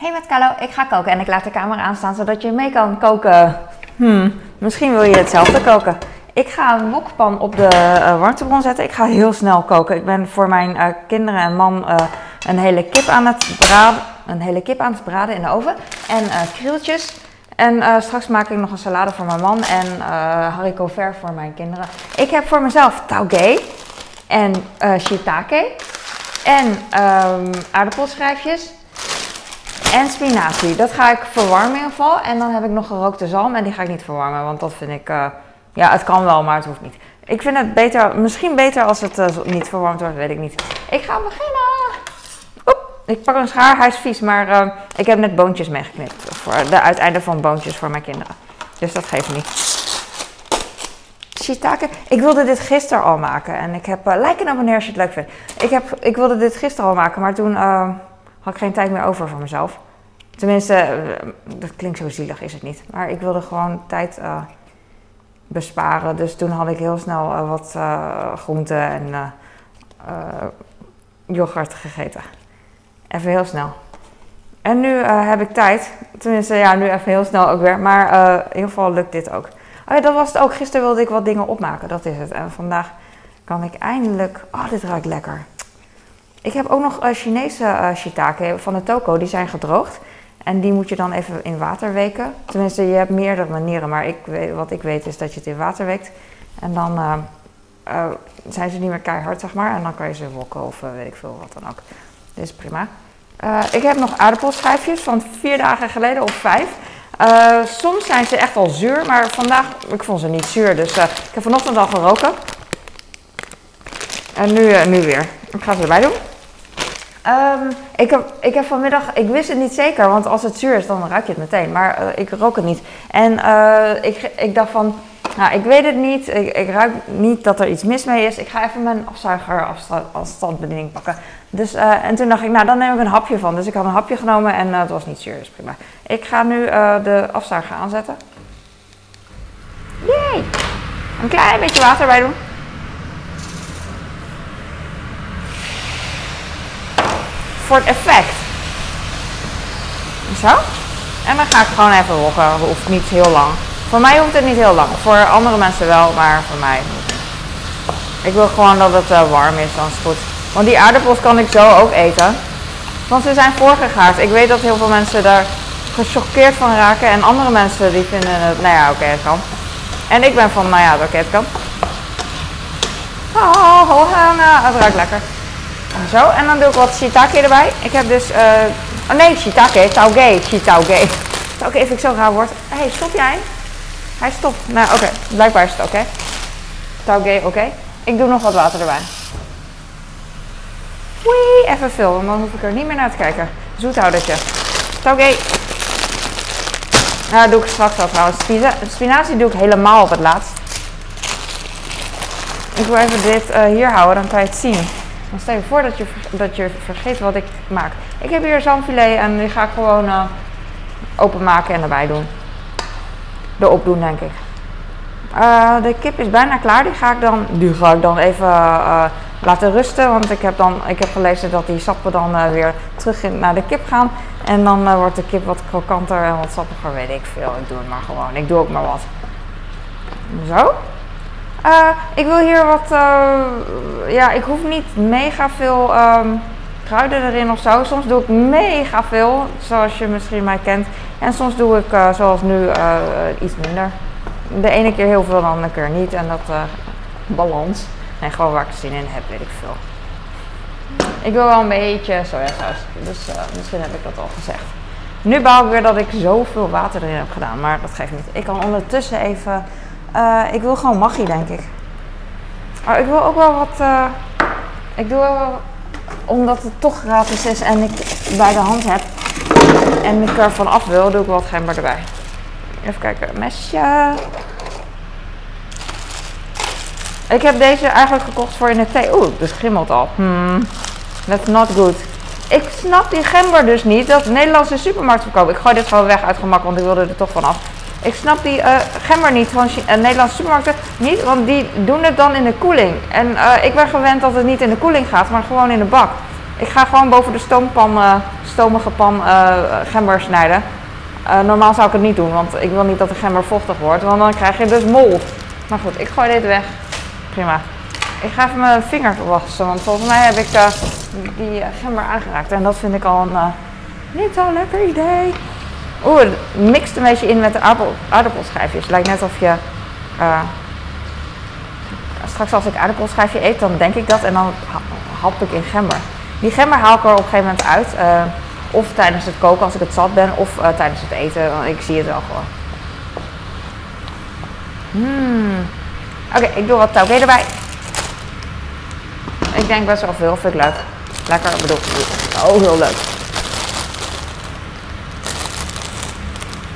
Hey met Carlo, ik ga koken en ik laat de camera aanstaan zodat je mee kan koken. Hmm, misschien wil je hetzelfde koken. Ik ga een wokpan op de uh, warmtebron zetten. Ik ga heel snel koken. Ik ben voor mijn uh, kinderen en man uh, een hele kip aan het braden. Een hele kip aan het braden in de oven. En krieltjes. En straks maak ik nog een salade voor mijn man en haricot vert voor mijn kinderen. Ik heb voor mezelf tauge en shiitake. En um, aardappelschijfjes en spinazie. Dat ga ik verwarmen in ieder geval. En dan heb ik nog gerookte zalm. En die ga ik niet verwarmen, want dat vind ik... Uh, ja, het kan wel, maar het hoeft niet. Ik vind het beter, misschien beter als het uh, niet verwarmd wordt, weet ik niet. Ik ga beginnen. Oep, ik pak een schaar, hij is vies, maar uh, ik heb net boontjes meegeknipt. Voor de uiteinden van boontjes voor mijn kinderen. Dus dat geeft niet. Shiitake. Ik wilde dit gisteren al maken. En ik heb, like en abonneer als je het leuk vindt. Ik, heb, ik wilde dit gisteren al maken, maar toen had ik geen tijd meer over voor mezelf. Tenminste, eh, dat klinkt zo zielig, is het niet. Maar ik wilde gewoon tijd uh, besparen. Dus toen had ik heel snel uh, wat groenten en yoghurt gegeten. Even heel snel. En nu heb ik tijd. Tenminste, ja, nu even heel snel ook weer. Maar in ieder geval lukt dit ook. Oh ja, dat was het ook. Gisteren wilde ik wat dingen opmaken. Dat is het. En vandaag kan ik eindelijk... Oh, dit ruikt lekker. Ik heb ook nog uh, Chinese uh, shiitake van de toko, die zijn gedroogd. En die moet je dan even in water weken. Tenminste, je hebt meerdere manieren, maar ik weet, wat ik weet is dat je het in water weekt. En dan uh, zijn ze niet meer keihard, zeg maar. En dan kan je ze wokken of weet ik veel wat dan ook. Is prima. ik heb nog aardappelschijfjes van vier dagen geleden of vijf. soms zijn ze echt al zuur, maar vandaag, ik vond ze niet zuur. Dus ik heb vanochtend al geroken. En nu, nu weer. Ik ga ze erbij doen. Um, ik, heb, ik heb vanmiddag, ik wist het niet zeker, want als het zuur is, dan ruik je het meteen. Maar uh, ik rook het niet. En uh, ik, ik dacht van, nou, ik weet het niet. Ik, ik ruik niet dat er iets mis mee is. Ik ga even mijn afzuiger afstandbediening pakken. Dus, uh, en toen dacht ik, nou, dan neem ik een hapje van. Dus ik had een hapje genomen en het was niet zuur, dus prima. Ik ga nu de afzuiger aanzetten. Yay! Een klein beetje water bij doen. Voor het effect. Zo. En dan ga ik gewoon even woggen. Hoeft niet heel lang. Voor mij hoeft het niet heel lang. Voor andere mensen wel, maar voor mij niet. Ik wil gewoon dat het uh, warm is, dan is het goed. Want die aardappels kan ik zo ook eten. Want ze zijn voorgegaard. Ik weet dat heel veel mensen daar gechoqueerd van raken. En andere mensen die vinden het, nou ja, oké, okay, het kan. En ik ben van, nou ja, oké, het kan. Oh, oh, oh, het ruikt lekker. Zo, en dan doe ik wat shiitake erbij. Ik heb dus, uh, oh nee, shiitake, tauge, shiitake. Tauge vind ik zo raar woord. Hé, hey, stop jij? Hij stopt. Nou, oké, blijkbaar is het oké. Okay. Tauge, oké. Ik doe nog wat water erbij. Wee, even veel, dan hoef ik er niet meer naar te kijken. Zoethoudertje. Tauge. Nou, dat doe ik straks wel trouwens. Spinazie doe ik helemaal op het laatst. Ik wil even dit uh, hier houden, dan kan je het zien. Dan stel je voor dat je, dat je vergeet wat ik maak. Ik heb hier zalmfilet en die ga ik gewoon uh, openmaken en erbij doen. Erop doen, denk ik. Uh, de kip is bijna klaar. Die ga ik dan, die ga ik dan even uh, laten rusten. Want ik heb, dan, ik heb gelezen dat die sappen dan weer terug in, naar de kip gaan. En dan wordt de kip wat krokanter en wat sappiger, weet ik veel. Ik doe het maar gewoon. Ik doe ook maar wat. Zo. Uh, ik wil hier wat, uh, ja, ik hoef niet mega veel um, kruiden erin of zo. Soms doe ik mega veel, zoals je misschien mij kent. En soms doe ik, uh, zoals nu, iets minder. De ene keer heel veel, de andere keer niet. En dat balans. Nee, gewoon waar ik zin in heb, weet ik veel. Ik wil wel een beetje sojasaus. Dus misschien heb ik dat al gezegd. Nu bouw ik weer dat ik zoveel water erin heb gedaan. Maar dat geeft niet. Ik kan ondertussen even uh, ik wil gewoon magie, denk ik. Maar ik wil ook wel wat. Uh, ik doe wel. Omdat het toch gratis is en ik bij de hand heb. En ik er van af wil, doe ik wat gember erbij. Even kijken, mesje. Ik heb deze eigenlijk gekocht voor in de thee. Oeh, dus schimmelt al. Hmm, that's not good. Ik snap die gember dus niet dat Nederlandse supermarkt verkopen. Ik gooi dit gewoon weg uit gemak, want ik wilde er toch vanaf. Ik snap die uh, niet van uh, Nederlandse supermarkten niet, want die doen het dan in de koeling. En uh, ik ben gewend dat het niet in de koeling gaat, maar gewoon in de bak. Ik ga gewoon boven de stoompan, stomige pan gember snijden. Normaal zou ik het niet doen, want ik wil niet dat de gember vochtig wordt, want dan krijg je dus mol. Maar goed, ik gooi dit weg. Prima. Ik ga even mijn vinger wassen, want volgens mij heb ik die gember aangeraakt. En dat vind ik al een niet zo lekker idee. Oeh, het mixt een beetje in met de aardappel, aardappelschijfjes. Lijkt net of je... straks als ik aardappelschijfje eet, dan denk ik dat en dan hap ik in gember. Die gember haal ik er op een gegeven moment uit. Uh, of tijdens het koken als ik het zat ben, of uh, tijdens het eten. Want ik zie het wel gewoon. Hmm. Oké, ik doe wat tauge erbij. Ik denk best wel veel, vind ik leuk. Lekker, bedoel, oh heel leuk.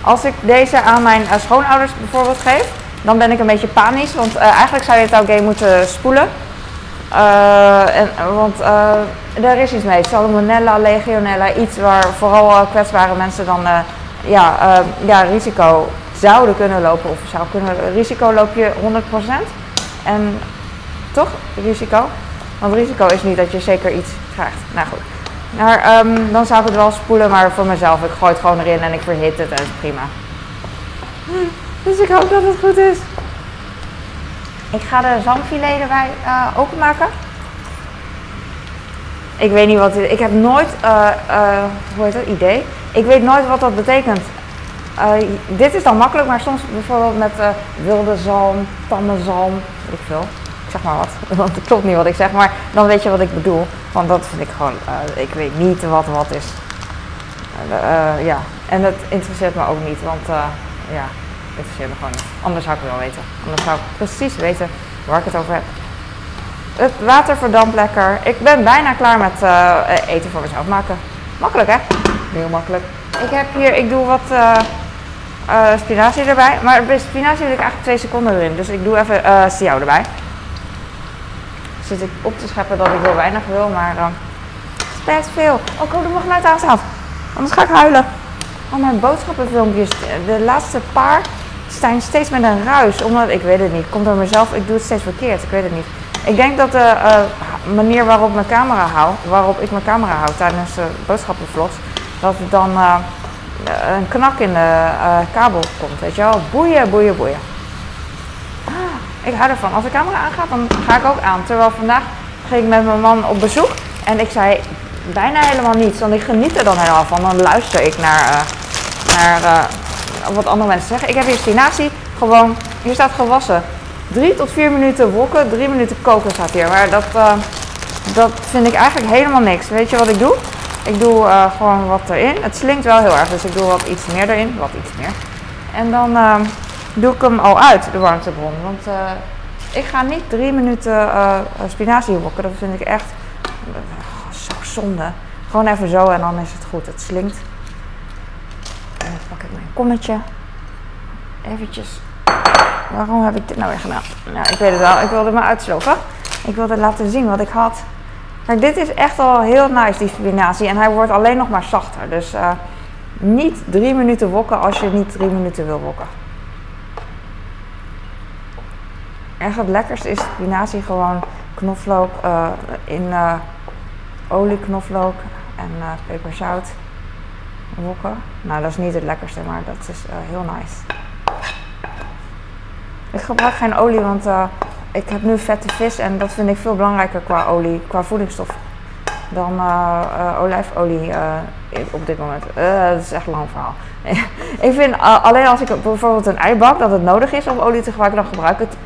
Als ik deze aan mijn uh, schoonouders bijvoorbeeld geef, dan ben ik een beetje panisch. Want eigenlijk zou je tauge moeten spoelen. Uh, en, want er is iets mee. Salmonella, legionella, iets waar vooral kwetsbare mensen dan ja, ja, risico zouden kunnen lopen. Of zou kunnen, risico loop je 100%. En toch, risico. Want risico is niet dat je zeker iets krijgt. Nou goed. Maar um, dan zou ik het wel spoelen, maar voor mezelf. Ik gooi het gewoon erin en ik verhit het en het is prima. Dus ik hoop dat het goed is. Ik ga de zalmfilet erbij uh, openmaken. Ik weet niet wat dit Ik heb nooit, uh, uh, hoe heet dat, idee. Ik weet nooit wat dat betekent. dit is dan makkelijk, maar soms bijvoorbeeld met wilde zalm, tandenzalm, weet ik veel. Zeg maar wat, want het klopt niet wat ik zeg, maar dan weet je wat ik bedoel. Want dat vind ik gewoon, ik weet niet wat wat is. ja, en dat interesseert me ook niet, want ja, interesseert me gewoon niet. Anders zou ik het wel weten. Anders zou ik precies weten waar ik het over heb. Het water verdampt lekker. Ik ben bijna klaar met eten voor mezelf maken. Makkelijk hè? Heel makkelijk. Ik heb hier, ik doe wat uh, spinazie erbij. Maar bij spinazie wil ik eigenlijk twee seconden erin. Dus ik doe even uh, erbij. Zit ik op te scheppen dat ik heel weinig wil, maar uh, het is best veel. Oh, hoop dat mijn geluid aanstaat. Anders ga ik huilen. Oh, mijn boodschappenfilmpjes, de laatste paar zijn steeds met een ruis. Omdat, ik weet het niet, komt door mezelf, ik doe het steeds verkeerd, ik weet het niet. Ik denk dat de uh, manier waarop, mijn camera hou, waarop ik mijn camera hou tijdens uh, boodschappenvlogs, dat er dan een knak in de kabel komt, weet je wel. Boeien, boeien, boeien. Ik hou ervan. Als de camera aangaat, dan ga ik ook aan. Terwijl vandaag ging ik met mijn man op bezoek en ik zei bijna helemaal niets, want ik geniet er dan helemaal van. Dan luister ik naar, naar wat andere mensen zeggen. Ik heb hier spinazie, gewoon, hier staat gewassen. Drie tot vier minuten wokken, drie minuten koken staat hier. Maar dat, uh, dat vind ik eigenlijk helemaal niks. Weet je wat ik doe? Ik doe gewoon wat erin. Het slinkt wel heel erg, dus ik doe wat iets meer erin. Wat iets meer. En dan doe ik hem al uit, de warmtebron. Want ik ga niet drie minuten spinazie wokken. Dat vind ik echt zo zonde. Gewoon even zo en dan is het goed. Het slinkt. En dan pak ik mijn kommetje. Eventjes. Waarom heb ik dit nou weer gedaan? Nou, ik weet het wel. Ik wilde me uitsloven. Ik wilde laten zien wat ik had. Maar dit is echt al heel nice, die spinazie. En hij wordt alleen nog maar zachter. Dus uh, niet drie minuten wokken als je niet drie minuten wil wokken. Echt het lekkerste is spinazie gewoon knoflook uh, in uh, olie, knoflook en peperzout wokken. Nou, dat is niet het lekkerste, maar dat is heel nice. Ik gebruik geen olie, want ik heb nu vette vis en dat vind ik veel belangrijker qua olie, qua voedingsstof. Dan olijfolie op dit moment. dat is echt een lang verhaal. ik vind alleen als ik bijvoorbeeld een ei bak dat het nodig is om olie te gebruiken, dan gebruik, het,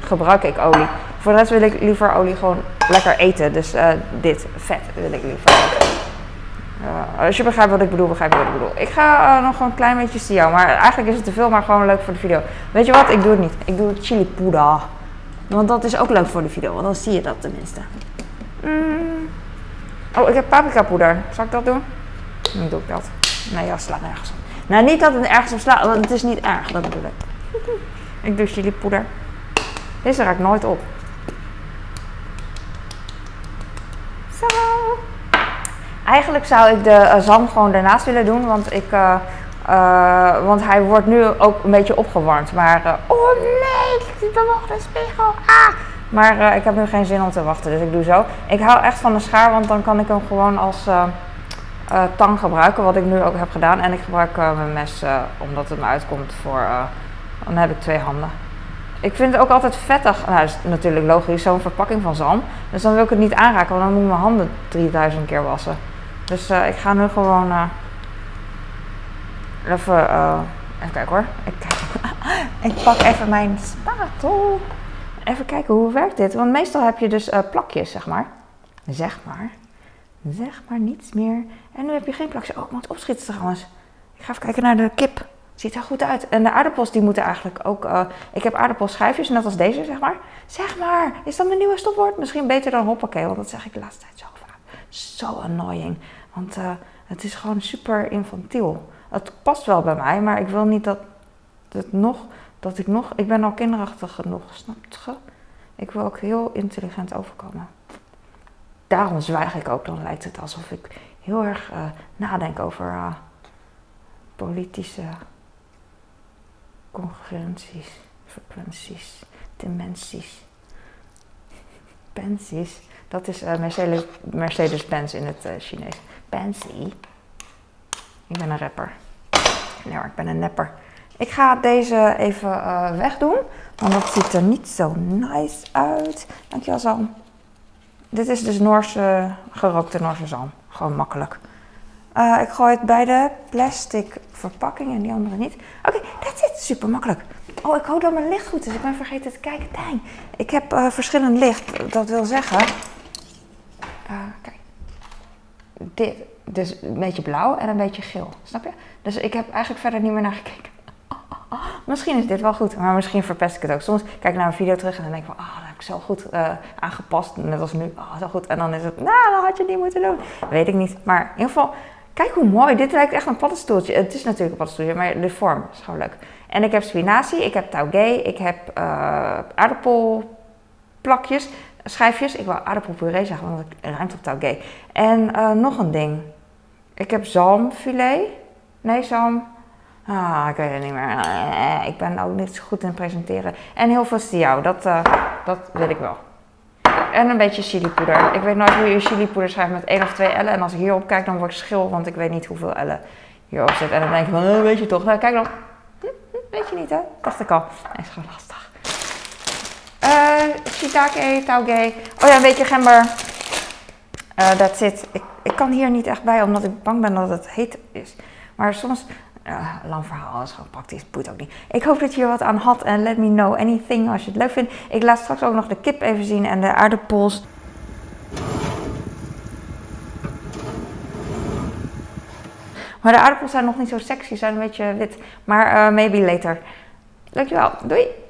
gebruik ik olie. Voor de rest wil ik liever olie gewoon lekker eten. Dus dit, vet wil ik liever. Uh, als je begrijpt wat ik bedoel, begrijp je wat ik bedoel. Ik ga uh, nog een klein beetje siao, maar eigenlijk is het te veel, maar gewoon leuk voor de video. Weet je wat? Ik doe het niet. Ik doe chili poeder. Want dat is ook leuk voor de video, want dan zie je dat tenminste. Mm. Oh, ik heb paprika poeder. Zal ik dat doen? Dan doe ik dat. Nee, ja, slaat nergens op. Nou, niet dat het ergens op slaat, want het is niet erg, dat bedoel ik. ik doe chili poeder. Deze raakt nooit op. Zo. Eigenlijk zou ik de uh, zalm gewoon daarnaast willen doen, want, ik, uh, uh, want hij wordt nu ook een beetje opgewarmd. Maar, oh nee, ik bewoog de spiegel. Ah! Maar eh, ik heb nu geen zin om te wachten, dus ik doe zo. Ik hou echt van de schaar, want dan kan ik hem gewoon als uh, uh, tang gebruiken, wat ik nu ook heb gedaan. En ik gebruik mijn mes omdat het me uitkomt voor, dan heb ik twee handen. Ik vind het ook altijd vettig, nou is natuurlijk logisch, zo'n verpakking van zalm. Dus dan wil ik het niet aanraken, want dan moet ik mijn handen 3000 keer wassen. Dus ik ga nu gewoon even, even kijken hoor. Ik, ik pak even mijn spatel even kijken hoe werkt dit. Want meestal heb je dus uh, plakjes, zeg maar. Zeg maar. Zeg maar niets meer. En nu heb je geen plakjes. Oh, ik moet opschieten trouwens. Ik ga even kijken naar de kip. Ziet er goed uit. En de aardappels die moeten eigenlijk ook... Uh, ik heb aardappelschijfjes, net als deze, zeg maar. Zeg maar, is dat mijn nieuwe stopwoord? Misschien beter dan hoppakee, want dat zeg ik de laatste tijd zo vaak. Zo annoying. Want uh, het is gewoon super infantiel. Het past wel bij mij, maar ik wil niet dat het nog dat ik nog, ik ben al kinderachtig genoeg, snap je? Ik wil ook heel intelligent overkomen. Daarom zwijg ik ook, dan lijkt het alsof ik heel erg uh, nadenk over politische congruenties, frequenties, dimensies, pensies. Dat is uh, Mercedes, Mercedes-Benz in het Chinees. Pansy. Ik ben een rapper. Nee hoor, ik ben een nepper. Ik ga deze even uh, wegdoen, want dat ziet er niet zo nice uit. Dankjewel zalm. Dit is dus Noorse, gerookte Noorse zalm. Gewoon makkelijk. Uh, ik gooi het bij de plastic verpakking en die andere niet. Oké, dat is super makkelijk. Oh, ik hoop dat mijn licht goed is. Ik ben vergeten te kijken. Dang. Ik heb uh, verschillend licht. Dat wil zeggen... kijk. Dit. Dus een beetje blauw en een beetje geel. Snap je? Dus ik heb eigenlijk verder niet meer naar gekeken misschien is dit wel goed, maar misschien verpest ik het ook. Soms kijk ik naar een video terug en dan denk ik van, ah, dat heb ik zo goed uh, aangepast. Net als nu, ah, zo goed. En dan is het, nou, dat had je niet moeten doen. Weet ik niet. Maar in ieder geval, kijk hoe mooi. Dit lijkt echt een paddenstoeltje. Het is natuurlijk een paddenstoeltje, maar de vorm is gewoon leuk. En ik heb spinazie, ik heb taugé, ik heb uh, aardappelplakjes, schijfjes. Ik wil aardappelpuree zeggen, want het ruimt op taugé. En uh, nog een ding. Ik heb zalmfilet. Nee, zalm Ah, ik weet het niet meer. Eh, ik ben ook niet zo goed in presenteren. En heel veel stiao, dat, uh, dat wil ik wel. En een beetje chilipoeder. Ik weet nooit hoe je chilipoeder schrijft met 1 of 2 ellen. En als ik hierop kijk, dan word ik schil, want ik weet niet hoeveel ellen hierop zit. En dan denk ik van, uh, weet je toch? Nou, kijk dan. Weet je niet, hè? Dacht ik al. Nee, is gewoon lastig. Uh, shiitake, tauge. Oh ja, een beetje gember. Uh, that's it. Ik, ik kan hier niet echt bij, omdat ik bang ben dat het heet is. Maar soms ja, lang verhaal, is gewoon praktisch, boeit ook niet. Ik hoop dat je er wat aan had en let me know anything als je het leuk vindt. Ik laat straks ook nog de kip even zien en de aardappels. Maar de aardappels zijn nog niet zo sexy, zijn een beetje wit. Maar uh, maybe later. Dankjewel, doei!